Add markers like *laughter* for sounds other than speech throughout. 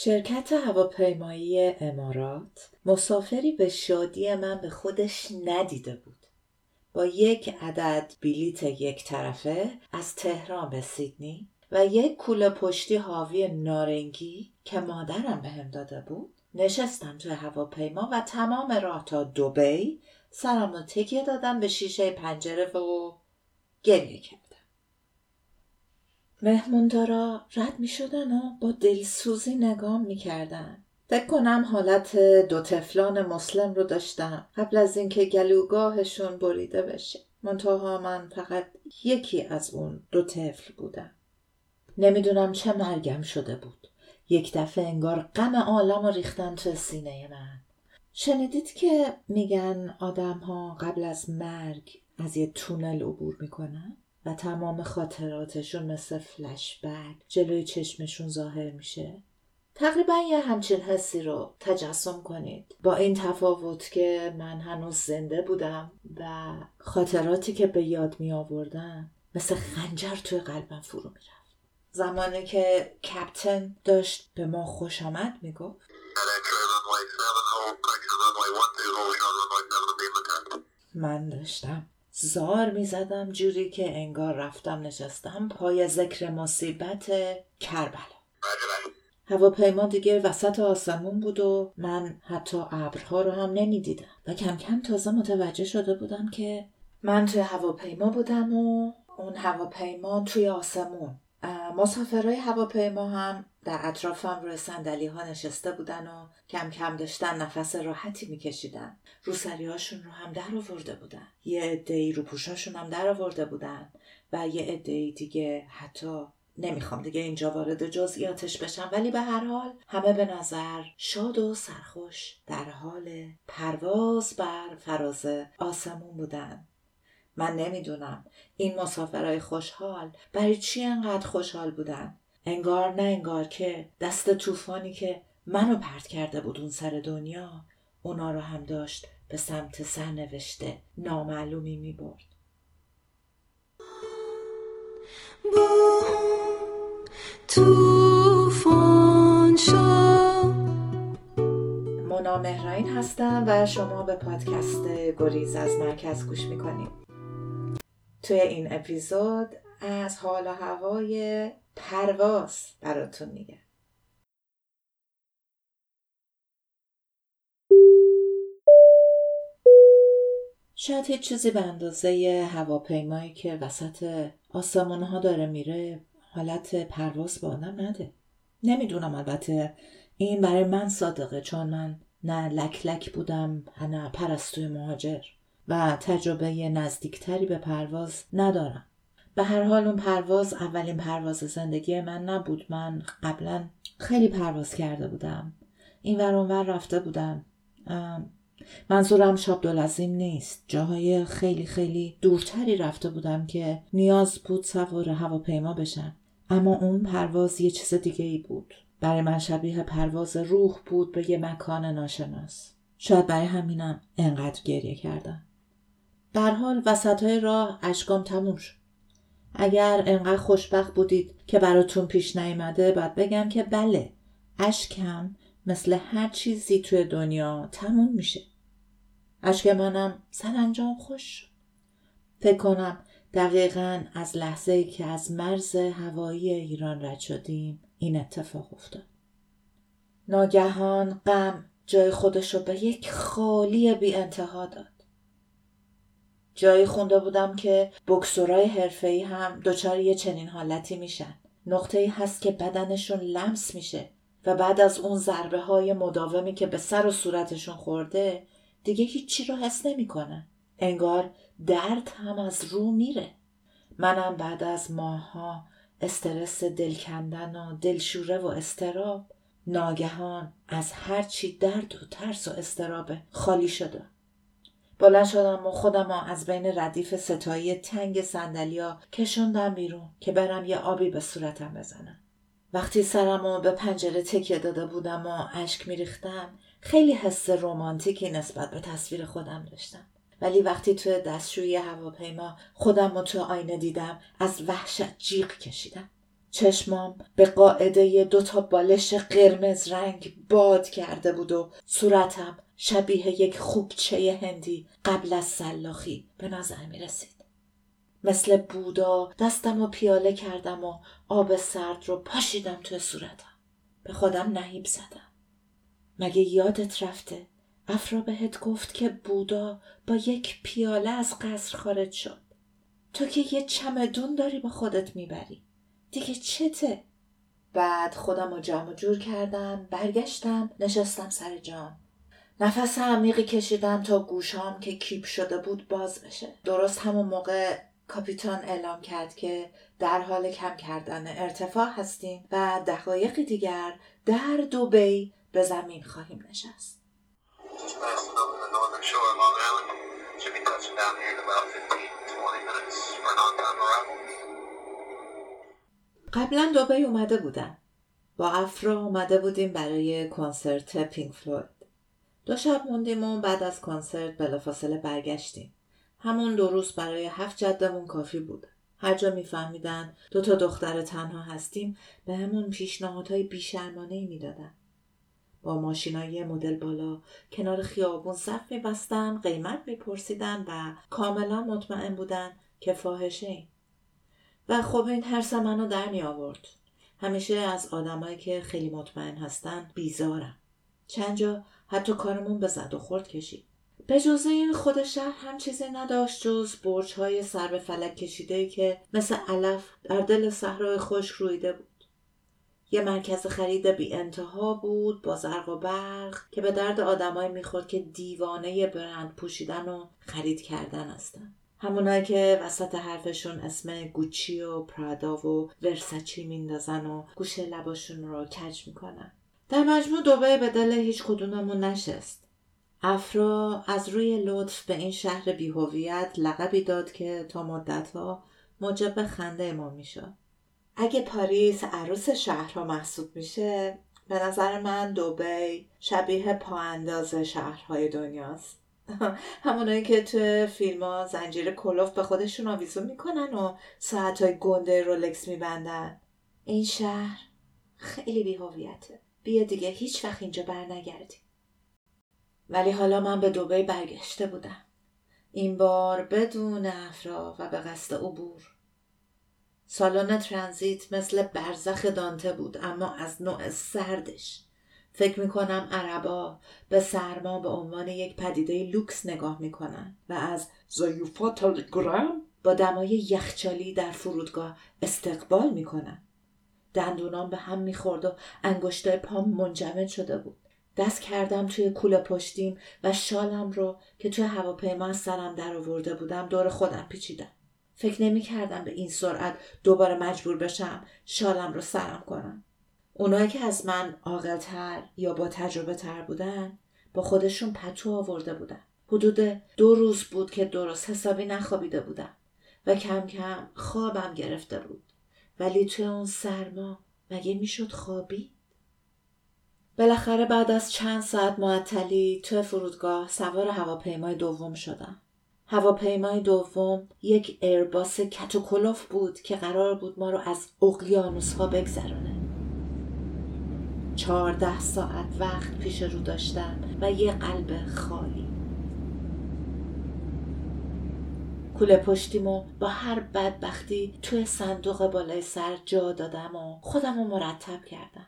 شرکت هواپیمایی امارات مسافری به شادی من به خودش ندیده بود. با یک عدد بلیت یک طرفه از تهران به سیدنی و یک کوله پشتی حاوی نارنگی که مادرم به هم داده بود نشستم توی هواپیما و تمام راه تا دوبی سرم رو تکیه دادم به شیشه پنجره و گریه کردم. مهموندارا رد می شدن و با دلسوزی نگام می کردن. فکر کنم حالت دو تفلان مسلم رو داشتم. قبل از اینکه گلوگاهشون بریده بشه. منتها من فقط یکی از اون دو طفل بودم. نمی‌دونم چه مرگم شده بود. یک دفعه انگار غم عالم رو ریختن تو سینه من. شنیدید که میگن آدم ها قبل از مرگ از یه تونل عبور می‌کنن؟ و تمام خاطراتشون مثل فلش بک جلوی چشمشون ظاهر میشه. تقریبا یه همچین حسی رو تجسم کنید. با این تفاوت که من هنوز زنده بودم و خاطراتی که به یاد می آوردم مثل خنجر توی قلبم فرو می‌رفت زمانی که کپتن داشت به ما خوش آمد می‌گفت من داشتم. زار می‌زدم جوری که انگار رفتم نشستم پای ذکر مصیبت کربلا. هواپیما دیگه وسط آسمون بود و من حتی ابرها رو هم نمی‌دیدم. و کم کم تازه متوجه شده بودم که من توی هواپیما بودم و اون هواپیما توی آسمون. مسافرهای هواپیما هم در اطرافم روی سندلی ها نشسته بودن و کم کم داشتن نفس راحتی میکشیدن. روسری هاشون رو هم در آورده بودن. یه عده رو پوشاشون هم در آورده بودن و یه عده دیگه حتی نمی‌خوام دیگه اینجا وارد جزئیاتش بشم ولی به هر حال همه به نظر شاد و سرخوش در حال پرواز بر فراز آسمون بودن. من نمی‌دونم این مسافرهای خوشحال برای چی انقدر خوشحال بودن؟ انگار نه انگار که دست طوفانی که منو پرت کرده بود اون سر دنیا اونا رو هم داشت به سمت سرنوشته نامعلومی می برد. مونا مهراین هستم و شما به پادکست گریز از مرکز گوش می‌کنیم توی این اپیزود از حال و هوای پرواز براتون میگم. شاید هیچ چیزی به اندازه هواپیمایی که وسط آسمان ها داره میره حالت پرواز با آدم نده. نمی‌دونم البته این برای من صادقه چون من نه لک لک بودم نه پرستوی مهاجر و تجربه نزدیکتری به پرواز ندارم. به هر حال اون پرواز اولین پرواز زندگی من نبود. من قبلا خیلی پرواز کرده بودم. این ور ور رفته بودم. منظورم شاب دولزیم نیست. جاهای خیلی خیلی دورتری رفته بودم که نیاز بود سوار هواپیما بشم. اما اون پرواز یه چیز دیگه ای بود. برای من شبیه پرواز روح بود به یه مکان ناشناس. شاید برای همینم انقدر گریه کردم. در حال وسط های راه اشکام تموم شد. اگر انقدر خوشبخت بودید که براتون پیش نیامده باید بگم که بله اشکم مثل هر چیزی توی دنیا تموم میشه. اشک منم سرانجام خوش فکر کنم دقیقا از لحظه ای که از مرز هوایی ایران رد شدیم این اتفاق افتاد. ناگهان غم جای خودش رو به یک خالی بی انتها داد. جایی خونده بودم که بکسورای حرفه‌ای هم دچار یه چنین حالتی میشن. نقطه ای هست که بدنشون لمس میشه و بعد از اون ضربه های مداومی که به سر و صورتشون خورده دیگه هیچی رو حس نمی‌کنن. انگار درد هم از رو میره. منم بعد از ماها استرس دل کندن و دلشوره و استراب ناگهان از هرچی درد و ترس و استرابه خالی شده. بلند شدم و خودم از بین ردیف ستایی تنگ سندلیا کشوندم بیرون که برم یه آبی به صورتم بزنم. وقتی سرم رو به پنجره تکیه داده بودم و اشک میریختم خیلی حس رومانتیکی نسبت به تصویر خودم داشتم. ولی وقتی توی دستشویی هواپیما خودم رو تو آینه دیدم از وحشت جیغ کشیدم. چشمام به قاعده دو تا بالش قرمز رنگ باد کرده بود و صورتم شبیه یک خوبچه هندی قبل از سلاخی به نظر می رسید. مثل بودا دستم و پیاله کردم و آب سرد رو پاشیدم توی صورتم. به خودم نهیب زدم. مگه یادت رفته؟ افرا بهت گفت که بودا با یک پیاله از قصر خارج شد. تو که یه چمدون داری با خودت می‌بری. دیگه چته؟ بعد خودم رو جمع جور کردم برگشتم نشستم سر جام نفس عمیقی کشیدم تا گوشام که کیپ شده بود باز بشه. درست همون موقع کاپیتان اعلام کرد که در حال کم کردن ارتفاع هستیم و دقایقی دیگر در دوبی به زمین خواهیم نشست. قبلا دوبی اومده بودم. با افرا اومده بودیم برای کنسرت پینک فلوید. دو شب موندیم و بعد از کنسرت بلافاصله برگشتیم همون دو روز برای هفت جدمون کافی بود هر جا میفهمیدن دو تا دختر تنها هستیم به همون پیشنهادهای بیشرمانه ای می‌دادن با ماشینای مدل بالا کنار خیابون صف میبستن قیمت میپرسیدن و کاملا مطمئن بودن که فاحشه ایم. و خب این ترس منو در می آورد. همیشه از آدمایی که خیلی مطمئن هستن بیزارم. چند جا حتی کارمون به زد و خورد کشید. به جز این خود شهر هم چیزی نداشت جز برج های سر به فلک کشیده که مثل علف در دل صحرای خوش رویده بود. یه مرکز خرید بی انتها بود با زرق و برق که به درد آدمایی می‌خورد که دیوانه برند پوشیدن و خرید کردن هستن. همونایی که وسط حرفشون اسم گوچی و پرادا و ورسچی میندازن و گوشه لباشون رو کج می‌کنن در مجموع دوبه به دل هیچ کدوممون نشست. افرا از روی لطف به این شهر بیهویت لقبی داد که تا مدتها موجب خنده ما می‌شد. اگه پاریس عروس شهرها محسوب میشه به نظر من دوبی شبیه پاانداز شهرهای دنیاست. *laughs* همونایی که تو فیلم ها زنجیر کلوف به خودشون آویزون می‌کنن و ساعت های گنده رولکس میبندن. این شهر خیلی بیهویته. بیا دیگه هیچ وقت اینجا بر نگردی ولی حالا من به دوبه برگشته بودم. این بار بدون افرا و به قصد عبور. سالن ترانزیت مثل برزخ دانته بود اما از نوع سردش. فکر می‌کنم عربا به سرما به عنوان یک پدیده لوکس نگاه می‌کنن و از زایوفا تلگرام با دمای یخچالی در فرودگاه استقبال می‌کنن. دندونام به هم می‌خورد و انگشتای پام منجمد شده بود. دست کردم توی کوله پشتیم و شالم رو که توی هواپیما از سرم در آورده بودم دور خودم پیچیدم. فکر نمی کردم به این سرعت دوباره مجبور بشم شالم رو سرم کنم. اونایی که از من عاقلتر یا با تجربه تر بودن با خودشون پتو آورده بودن. حدود دو روز بود که درست حسابی نخوابیده بودم و کم کم خوابم گرفته بود. ولی توی اون سرما مگه می‌شد خوابی؟ بالاخره بعد از چند ساعت معطلی توی فرودگاه سوار هواپیمای دوم شدم. هواپیمای دوم یک ایرباس کتوکلوف بود که قرار بود ما رو از اقیانوس ها بگذرونه. چهارده ساعت وقت پیش رو داشتم و یه قلب خالی. کوله پشتیمو با هر بدبختی توی صندوق بالای سر جا دادم و خودم رو مرتب کردم.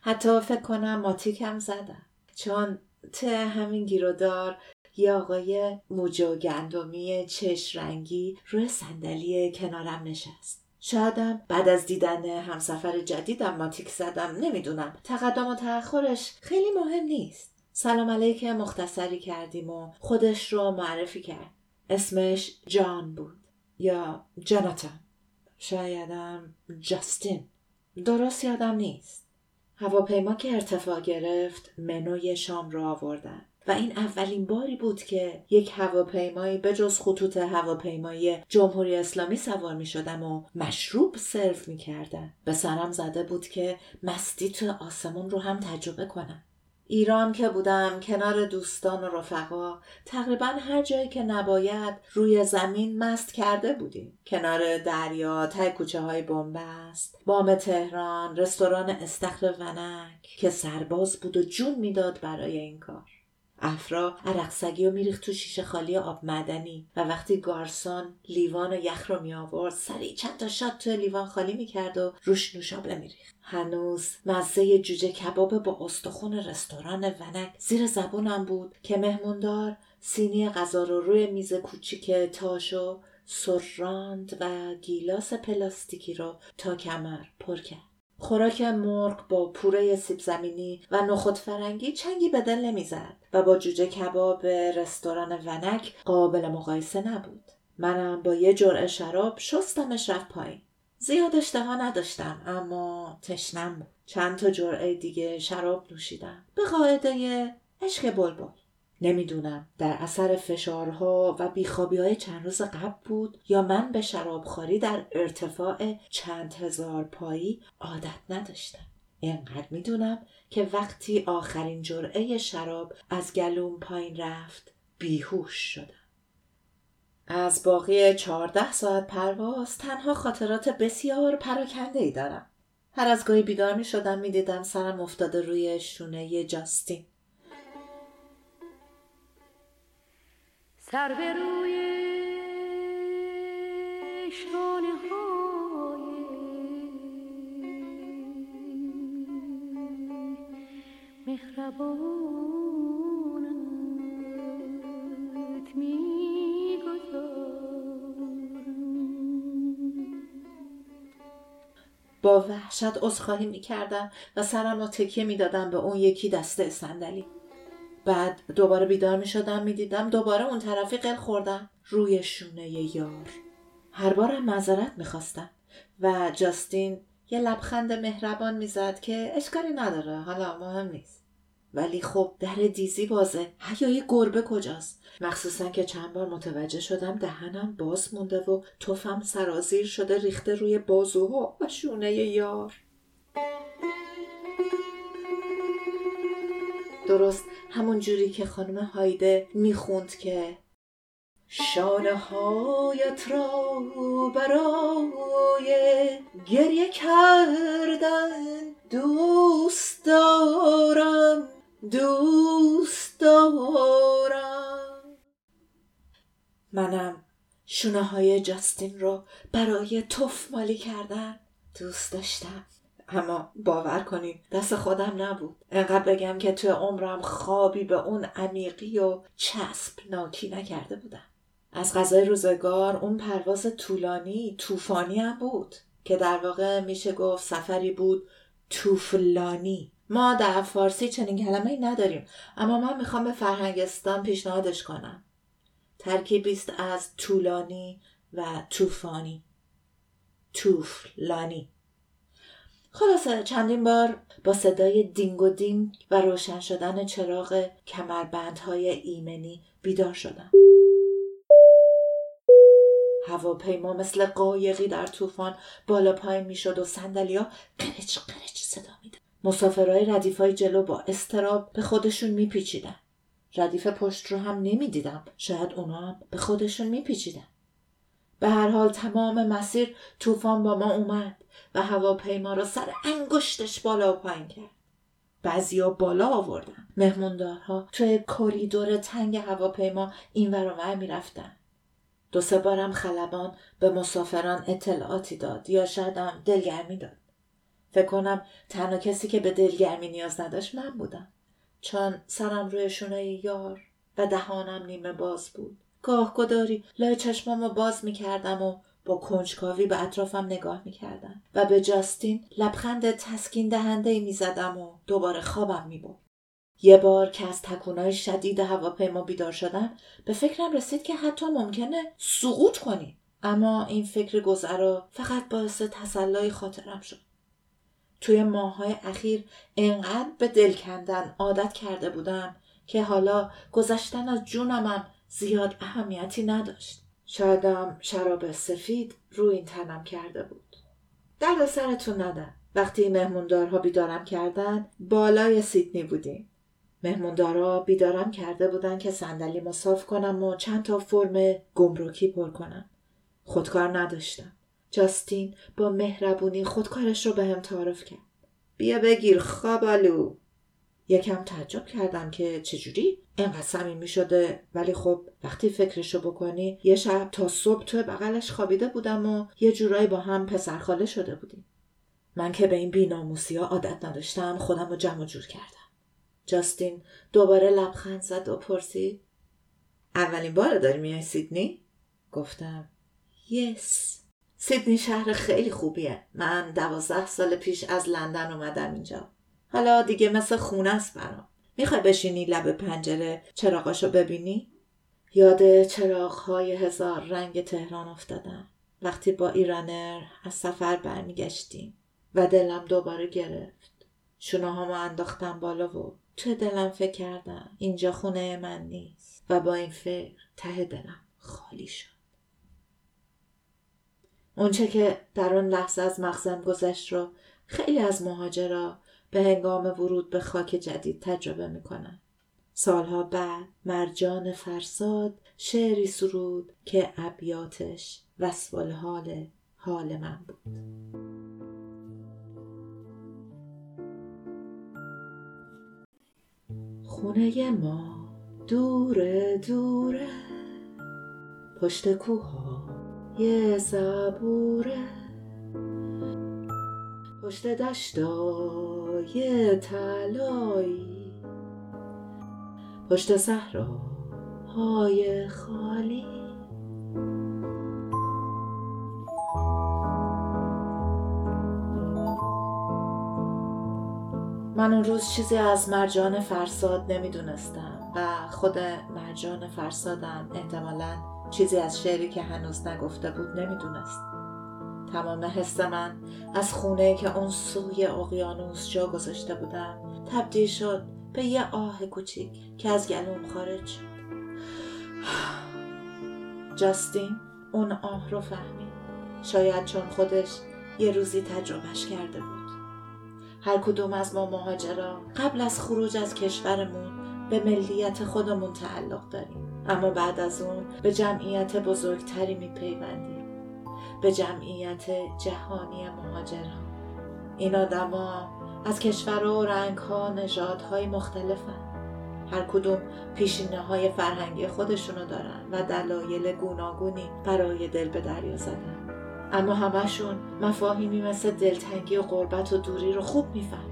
حتی فکر کنم ماتیکم زدم. چون ته همین گیرودار یه آقای موجه گندمی چش رنگی روی صندلی کنارم نشست. شایدم بعد از دیدن همسفر جدیدم ماتیک زدم نمی‌دونم. تقدم و تأخرش خیلی مهم نیست. سلام علیک مختصری کردیم و خودش رو معرفی کرد. اسمش جان بود یا جاناتان شایدم جاستین درست یادم نیست هواپیما که ارتفاع گرفت منوی شام را آوردن و این اولین باری بود که یک هواپیمایی به جز خطوط هواپیمایی جمهوری اسلامی سوار می شدم و مشروب سرو می کردن. به سرم زده بود که مستی تو آسمون رو هم تجربه کنم. ایران که بودم کنار دوستان و رفقا تقریبا هر جایی که نباید روی زمین مست کرده بودیم. کنار دریا ته کوچه های بنبست بام تهران رستوران استخر ونک که سرباز بود و جون می‌داد برای این کار. افرا عرق‌سگی رو میریخت تو شیشه خالی آب مدنی و وقتی گارسون لیوان و یخ رو می آورد سریع چند تا شات تو لیوان خالی می‌کرد و روش نوشابه میریخت. هنوز مزه جوجه کباب با استخون رستوران ونک زیر زبونم بود که مهموندار سینی غذا رو روی میز کوچیک تاشو سراند و گیلاس پلاستیکی رو تا کمر پر کرد. خوراک مرغ با پوره سیب زمینی و نخود فرنگی چنگی به دل نمی‌زد و با جوجه کباب رستوران ونک قابل مقایسه نبود. منم با یه جرعه شراب شستمش رفت پایین. زیاد اشتها نداشتم اما تشنم بود. چند تا جرعه دیگه شراب نوشیدم. به قاعده عشق بلبل. نمی‌دونم در اثر فشارها و بیخوابی های چند روز قبل بود یا من به شرابخوری در ارتفاع چند هزار پایی عادت نداشتم. اینقدر می‌دونم که وقتی آخرین جرعه شراب از گلوم پایین رفت بیهوش شدم. از باقی چهارده ساعت پرواز تنها خاطرات بسیار پراکنده ای دارم. هر از گاهی بیدار می شدم می دیدم سرم افتاده روی شونه جاستین. سر به روی شانه های مهربانت با وحشت عذرخواهی می‌کردم و سرم را تکیه می‌دادم به اون یکی دسته صندلی بعد دوباره بیدار می شدم می دیدم دوباره اون طرفی قل خوردم روی شونه یار. هر بارم معذرت می خواستم و جاستین یه لبخند مهربان می‌زد که اشکالی نداره حالا مهم نیست. ولی خب در دیزی بازه. حیای گربه کجاست؟ مخصوصا که چند بار متوجه شدم دهنم باز مونده و توفم سرازیر شده ریخته روی بازوها و شونه یار. درست همون جوری که خانم هایده می‌خوند که شانه هایت را برای گریه کردن دوست دارم دوست دارم. منم شونه های جاستین رو برای توف مالی کردن دوست داشتم. اما باور کنید دست خودم نبود. انقدر بگم که توی عمرم خوابی به اون عمیقی و چسبناکی نکرده بودم. از غذای روزگار اون پرواز طولانی طوفانی هم بود که در واقع میشه گفت سفری بود توفلانی ما در فارسی چنین کلمه ای نداریم اما من می‌خوام به فرهنگستان پیشنهادش کنم. ترکیبی است از طولانی و طوفانی. توفلانی خلاصه چندین بار با صدای دینگ و دینگ و روشن شدن چراغ کمربندهای ایمنی بیدار شدم. هواپیما مثل قایقی در طوفان بالا پایین می‌شد و سندلیا قرچ قرچ صدا میده مسافرهای ردیفای جلو با استراب به خودشون میپیچیدن. ردیف پشت رو هم نمی‌دیدم. شاید اونا هم به خودشون میپیچیدن. به هر حال تمام مسیر طوفان با ما اومد و هواپیما را سر انگشتش بالا و پایین کرد. بعضیا بالا آوردن. مهموندارها توی کریدور تنگ هواپیما این ور می‌رفتن. دو سه بارم خلبان به مسافران اطلاعاتی داد یا شایدم دلگرمی داد. فکر کنم تنها کسی که به دلگرمی نیاز نداشت من بودم. چون سرم روی شونه یار و دهانم نیمه باز بود. گاه گداری لای چشمامو باز می‌کردم و با کنجکاوی به اطرافم نگاه می‌کردم و به جاستین لبخند تسکین دهنده می‌زدم و دوباره خوابم می‌برد. یه بار که از تکونای شدید هواپیما بیدار شدم به فکرم رسید که حتی ممکنه سقوط کنیم اما این فکر گذرا فقط باعث تسلای خاطرم شد. توی ماهای اخیر انقدر به دل کندن عادت کرده بودم که حالا گذشتن از جونمم زیاد اهمیتی نداشت شایدم شراب سفید رو این تنم کرده بود درد سرتون ندم وقتی مهموندارها بیدارم کردن بالای سیدنی بودیم مهموندارا بیدارم کرده بودن که صندلی مصاف کنم و چند تا فرم گمرکی پر کنم. خودکار نداشتم. جاستین با مهربونی خودکارش رو به هم تعارف کرد. بیا بگیر خوابالو. یکم تعجب کردم که چجوری؟ انقدر صمیمی شده ولی خب وقتی فکرشو بکنی یه شب تا صبح تو بغلش خوابیده بودم و یه جورایی با هم پسرخاله شده بودیم. من که به این بیناموسی ها عادت نداشتم خودم رو جمع جور کردم. جاستین دوباره لبخند زد و پرسید اولین بار داری میای سیدنی؟ گفتم یس. سیدنی شهر خیلی خوبیه. من دوازده سال پیش از لندن اومدم اینجا. حالا دیگه مثل خونه است برام. می‌خوای بشینی لب پنجره چراغاشو ببینی؟ یاد چراغهای هزار رنگ تهران افتادم. وقتی با ایرانر از سفر برمیگشتیم و دلم دوباره گرفت. همو انداختم بالا و تو دلم فکر کردم. اینجا خونه من نیست و با این فکر ته دلم خالی شد. اونچه که در آن لحظه از مغزم گذشت رو خیلی از مهاجرا به هنگام ورود به خاک جدید تجربه می‌کنن سالها بعد مرجان فرساد شعری سرود که ابیاتش وصف حال حال من بود. خونه ما دوره دوره پشت کوها یه زبوره. پشت دشتای تلایی پشت صحراهای خالی. من اون روز چیزی از مرجان فرساد نمی‌دونستم و خود مرجان فرسادم احتمالا چیزی از شعری که هنوز نگفته بود نمی‌دونست. تمام حس من از خونه که اون سوی اقیانوس جا گذاشته بودم تبدیل شد به یه آه کوچیک که از گلوم خارج شد. جاستین اون آه رو فهمید. شاید چون خودش یه روزی تجربهش کرده بود. هر کدوم از ما مهاجرا قبل از خروج از کشورمون به ملیت خودمون تعلق داریم. اما بعد از اون به جمعیت بزرگتری میپیوندیم. به جمعیت جهانی مهاجران. این آدما از کشور و رنگ ها نژادهای مختلفن. هر کدوم پیشینه های فرهنگی خودشونو دارن و دلایل گوناگونی برای دل به دریا زدن. اما همشون مفاهیمی مثل دلتنگی و غربت و دوری رو خوب می‌فهمن.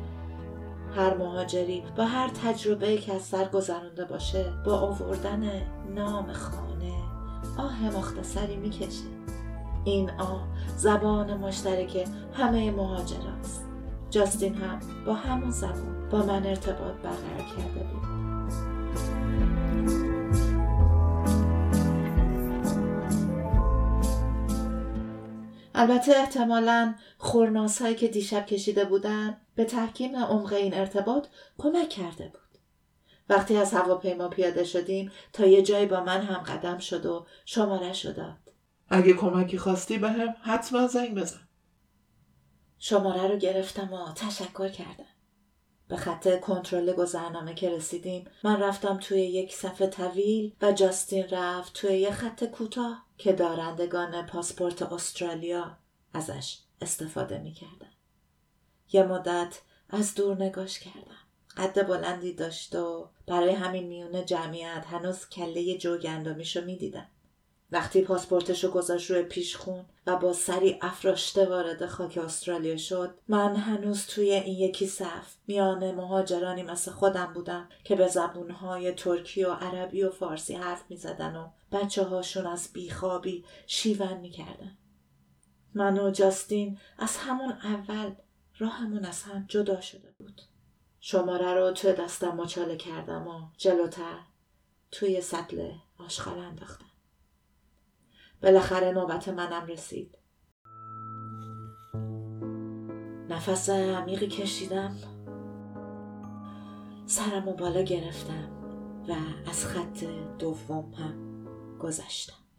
هر مهاجری با هر تجربه که از سر گذرانده باشه با آوردن نام خانه آه مختصری می‌کشه. این آه زبان مشترک همه مهاجراست جاستین هم با همون زبان با من ارتباط برقرار کرده بود البته احتمالا خورناس که دیشب کشیده بودن به تحکیم عمق این ارتباط کمک کرده بود. وقتی از هواپیما پیاده شدیم تا یه جایی با من هم قدم شد و شماره داد. اگه کمکی خواستی به هم حتما زنگ بزن. شماره رو گرفتم و تشکر کردم. به خط کنترل گذرنامه که رسیدیم من رفتم توی یک صفحه طویل و جاستین رفت توی یک خط کوتاه که دارندگان پاسپورت استرالیا ازش استفاده می‌کردن. یه مدت از دور نگاش کردم. قد بلندی داشت و برای همین میونه جمعیت هنوز کله جوگندمیشو می‌دیدم. وقتی پاسپورتشو گذاشت روی پیشخون و با سری افراشته وارد خاک استرالیا شد من هنوز توی این یکی صف میان مهاجرانی مثل خودم بودم که به زبونهای ترکی و عربی و فارسی حرف می‌زدن و بچه هاشون از بیخوابی شیون می‌کردن. من و جاستین از همون اول راهمون از هم جدا شده بود. شماره رو توی دستم مچاله کردم و جلوتر توی سطل آشغال انداختم. بالاخره نوبت منم رسید. نفس عمیقی کشیدم. سرم و بالا گرفتم و از خط دوم هم گذشتم.